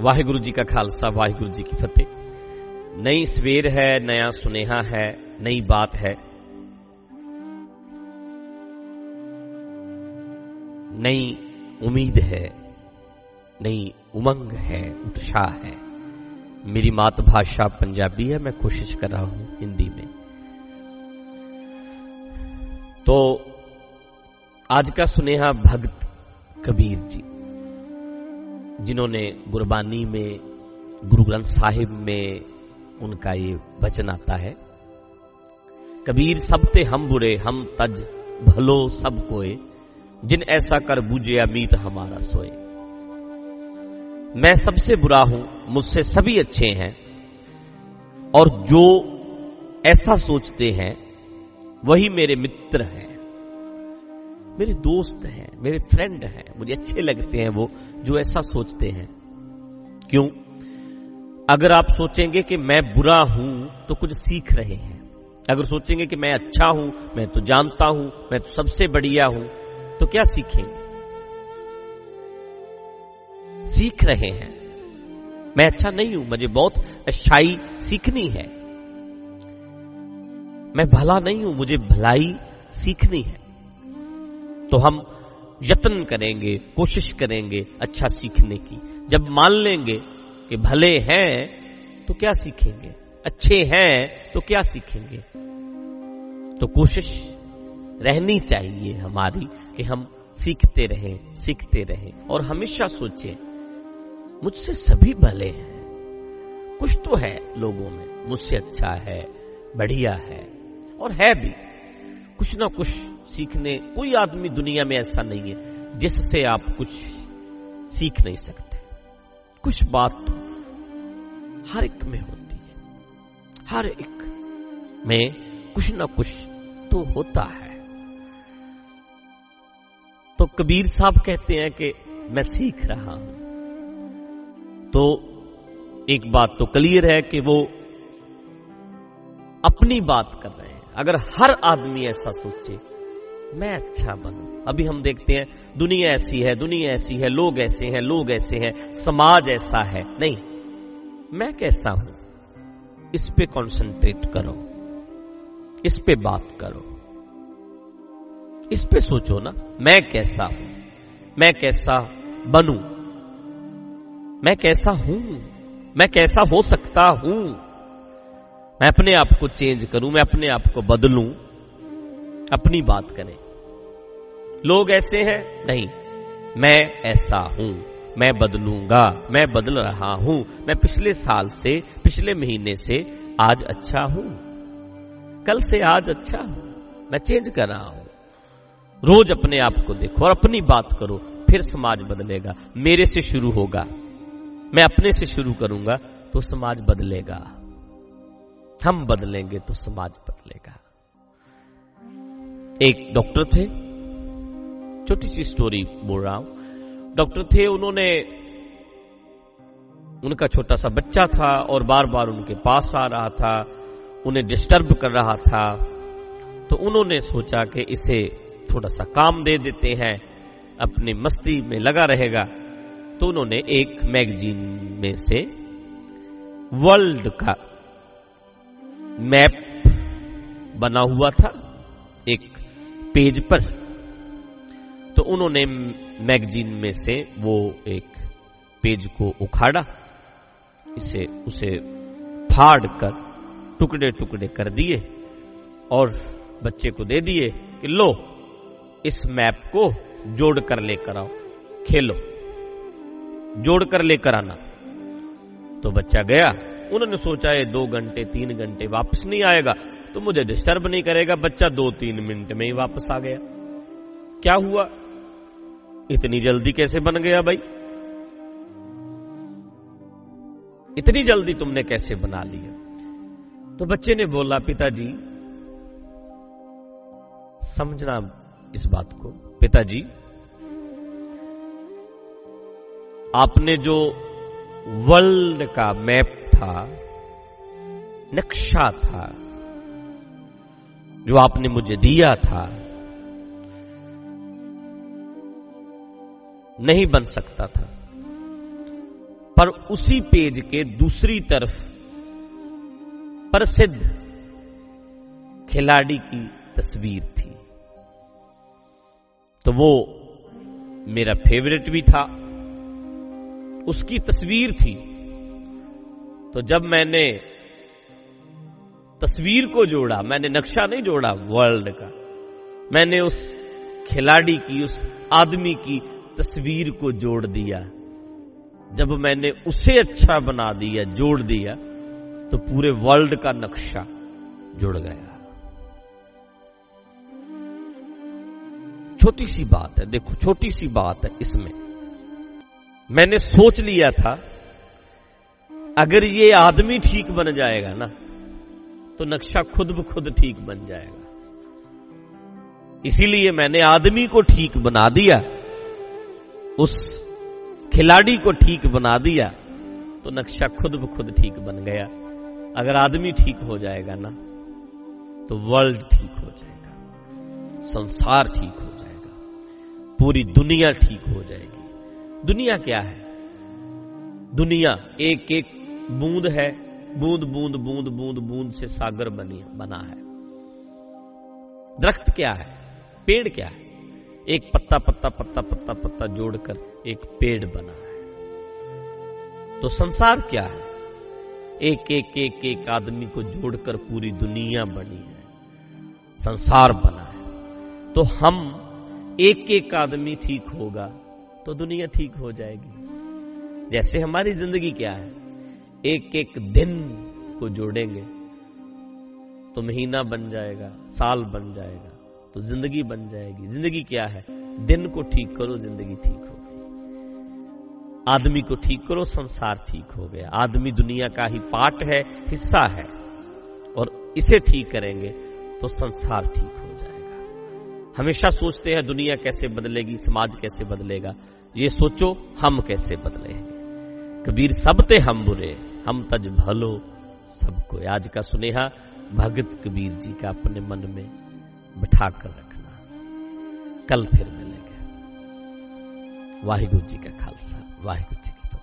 ਵਾਹਿਗੁਰੂ जी का खालसा ਵਾਹਿਗੁਰੂ जी की फतेह। नई ਸਵੇਰ है, नया सुनेहा है, नई बात है। नई उम्मीद है, नई उमंग है, उत्साह है। मेरी मातृभाषा पंजाबी है, मैं कोशिश कर रहा हूँ हिंदी में। तो आज का सुनेहा भगत कबीर जी। जिन्होंने गुरबानी में, गुरु ग्रंथ साहिब में उनका ये वचन आता है, कबीर सबते हम बुरे, हम तज भलो सब कोय जिन ऐसा कर बुझे अमीत हमारा सोए। मैं सबसे बुरा हूँ, मुझसे सभी अच्छे हैं, और जो ऐसा सोचते हैं, वही मेरे मित्र हैं। मेरे दोस्त हैं, मेरे फ्रेंड हैं, मुझे अच्छे लगते हैं वो जो ऐसा सोचते हैं। क्यों? अगर आप सोचेंगे कि मैं बुरा हूँ तो कुछ सीख रहे हैं। अगर सोचेंगे कि मैं अच्छा हूँ, मैं तो जानता हूँ, मैं तो सबसे बढ़िया हूँ तो क्या सीखेंगे? सीख रहे हैं। मैं अच्छा नहीं हूँ, मुझे बहुत अच्छाई सीखनी है। मैं भला नहीं हूँ, मुझे भलाई सीखनी है। तो हम यत्न करेंगे, कोशिश करेंगे अच्छा सीखने की। जब मान लेंगे कि भले हैं तो क्या सीखेंगे? अच्छे हैं तो क्या सीखेंगे? तो कोशिश रहनी चाहिए हमारी कि हम सीखते रहें सीखते रहें और हमेशा सोचें, मुझसे सभी भले हैं। कुछ तो है लोगों में, मुझसे अच्छा है, बढ़िया है और है भी। कुछ ना कुछ सीखने, कोई आदमी दुनिया में ऐसा नहीं है जिससे आप कुछ सीख नहीं सकते। कुछ बात तो हर एक में होती है। हर एक में कुछ ना कुछ तो होता है। तो कबीर साहब कहते हैं कि मैं सीख रहा हूँ। तो एक बात तो क्लियर है कि वो अपनी बात कर रहे हैं। अगर हर आदमी ऐसा सोचे, मैं अच्छा बनू। अभी हम देखते हैं, दुनिया ऐसी है, दुनिया ऐसी है, लोग ऐसे हैं, लोग ऐसे हैं, समाज ऐसा है। नहीं, मैं कैसा हूँ? इस पे कंसंट्रेट करो। इस पे बात करो। इस पे सोचो ना, मैं कैसा हूँ? मैं कैसा बनू? मैं कैसा हूँ? मैं कैसा हो सकता हूँ? मैं अपने आप को चेंज करूँ, मैं अपने आप को बदलूं, अपनी बात करें। लोग ऐसे हैं? नहीं। मैं ऐसा हूँ, मैं बदलूँगा, मैं बदल रहा हूँ। मैं पिछले साल से, पिछले महीने से आज अच्छा हूँ। कल से आज अच्छा हूँ। मैं चेंज कर रहा हूँ। रोज अपने आप को देखो और अपनी बात करो, फिर समाज बदलेगा। मेरे से शुरू होगा। मैं अपने से शुरू करूँगा तो समाज बदलेगा। हम बदलेंगे तो समाज बदलेगा। एक डॉक्टर थे, छोटी सी स्टोरी बोल रहा हूँ। डॉक्टर थे, उन्होंने, उनका छोटा सा बच्चा था और बार बार उनके पास आ रहा था, उन्हें डिस्टर्ब कर रहा था। तो उन्होंने सोचा कि इसे थोड़ा सा काम दे देते हैं, अपनी मस्ती में लगा रहेगा। तो उन्होंने एक मैगजीन में से वर्ल्ड का मैप बना हुआ था एक पेज पर। तो उन्होंने मैगजीन में से वो एक पेज को उखाड़ा, इसे, उसे फाड़ कर, टुकड़े टुकड़े कर दिए और बच्चे को दे दिए कि लो, इस मैप को जोड़ कर लेकर आओ, खेलो, जोड़ कर लेकर आना। तो बच्चा गया उन्होंने सोचा ये दो घंटे, तीन घंटे वापस नहीं आएगा तो मुझे डिस्टर्ब नहीं करेगा, बच्चा दो तीन मिनट में ही वापस आ गया। क्या हुआ? इतनी जल्दी कैसे बन गया भाई? इतनी जल्दी तुमने कैसे बना लिया? तो बच्चे ने बोला, पिताजी, समझना इस बात को। पिताजी, आपने जो वर्ल्ड का मैप था, नक्शा था, जो आपने मुझे दिया था, नहीं बन सकता था। पर उसी पेज के दूसरी तरफ़ प्रसिद्ध खिलाड़ी की तस्वीर थी। तो वो मेरा फेवरेट भी था, उसकी तस्वीर थी। तो जब मैंने तस्वीर को जोड़ा, मैंने नक्शा नहीं जोड़ा वर्ल्ड का, मैंने उस खिलाड़ी की, उस आदमी की तस्वीर को जोड़ दिया। जब मैंने उसे अच्छा बना दिया, जोड़ दिया तो पूरे वर्ल्ड का नक्शा जुड़ गया। छोटी सी बात है, देखो, छोटी सी बात है इसमें। मैंने सोच लिया था अगर ये आदमी ठीक बन जाएगा ना तो नक्शा खुद ब खुद ठीक बन जाएगा। इसीलिए मैंने आदमी को ठीक बना दिया, उस खिलाड़ी को ठीक बना दिया तो नक्शा खुद ब खुद ठीक बन गया। अगर आदमी ठीक हो जाएगा ना तो वर्ल्ड ठीक हो जाएगा, संसार ठीक हो जाएगा, पूरी दुनिया ठीक हो जाएगी। दुनिया क्या है? दुनिया एक एक बूंद है, बूंद बूंद बूंद बूंद बूंद से सागर बनी, बना है। दरख्त क्या है? पेड़ क्या है? एक पत्ता पत्ता पत्ता पत्ता पत्ता जोड़कर एक पेड़ बना है। तो संसार क्या है? एक एक एक एक आदमी को जोड़कर पूरी दुनिया बनी है। संसार बना है। तो हम एक एक आदमी ठीक होगा तो दुनिया ठीक हो जाएगी। जैसे हमारी ज़िंदगी क्या है? एक एक दिन को जोड़ेंगे। तो महीना बन जाएगा, साल बन जाएगा तो ज़िंदगी बन जाएगी। ज़िंदगी क्या है? दिन को ठीक करो, ज़िंदगी ठीक हो गई। आदमी को ठीक करो, संसार ठीक हो गया। आदमी दुनिया का ही पार्ट है, हिस्सा है, और इसे ठीक करेंगे तो संसार ठीक हो जाएगा। हमेशा सोचते हैं, दुनिया कैसे बदलेगी, समाज कैसे बदलेगा? ये सोचो, हम कैसे बदलेंगे कबीर, सब ते हम बुरे। हम तज भलो सबको। आज का सुनेहा भगत कबीर जी का अपने मन में बिठा कर रखना। कल फिर मिलेंगे। वाहिगुरु जी का खालसा, वाहिगुरु जी की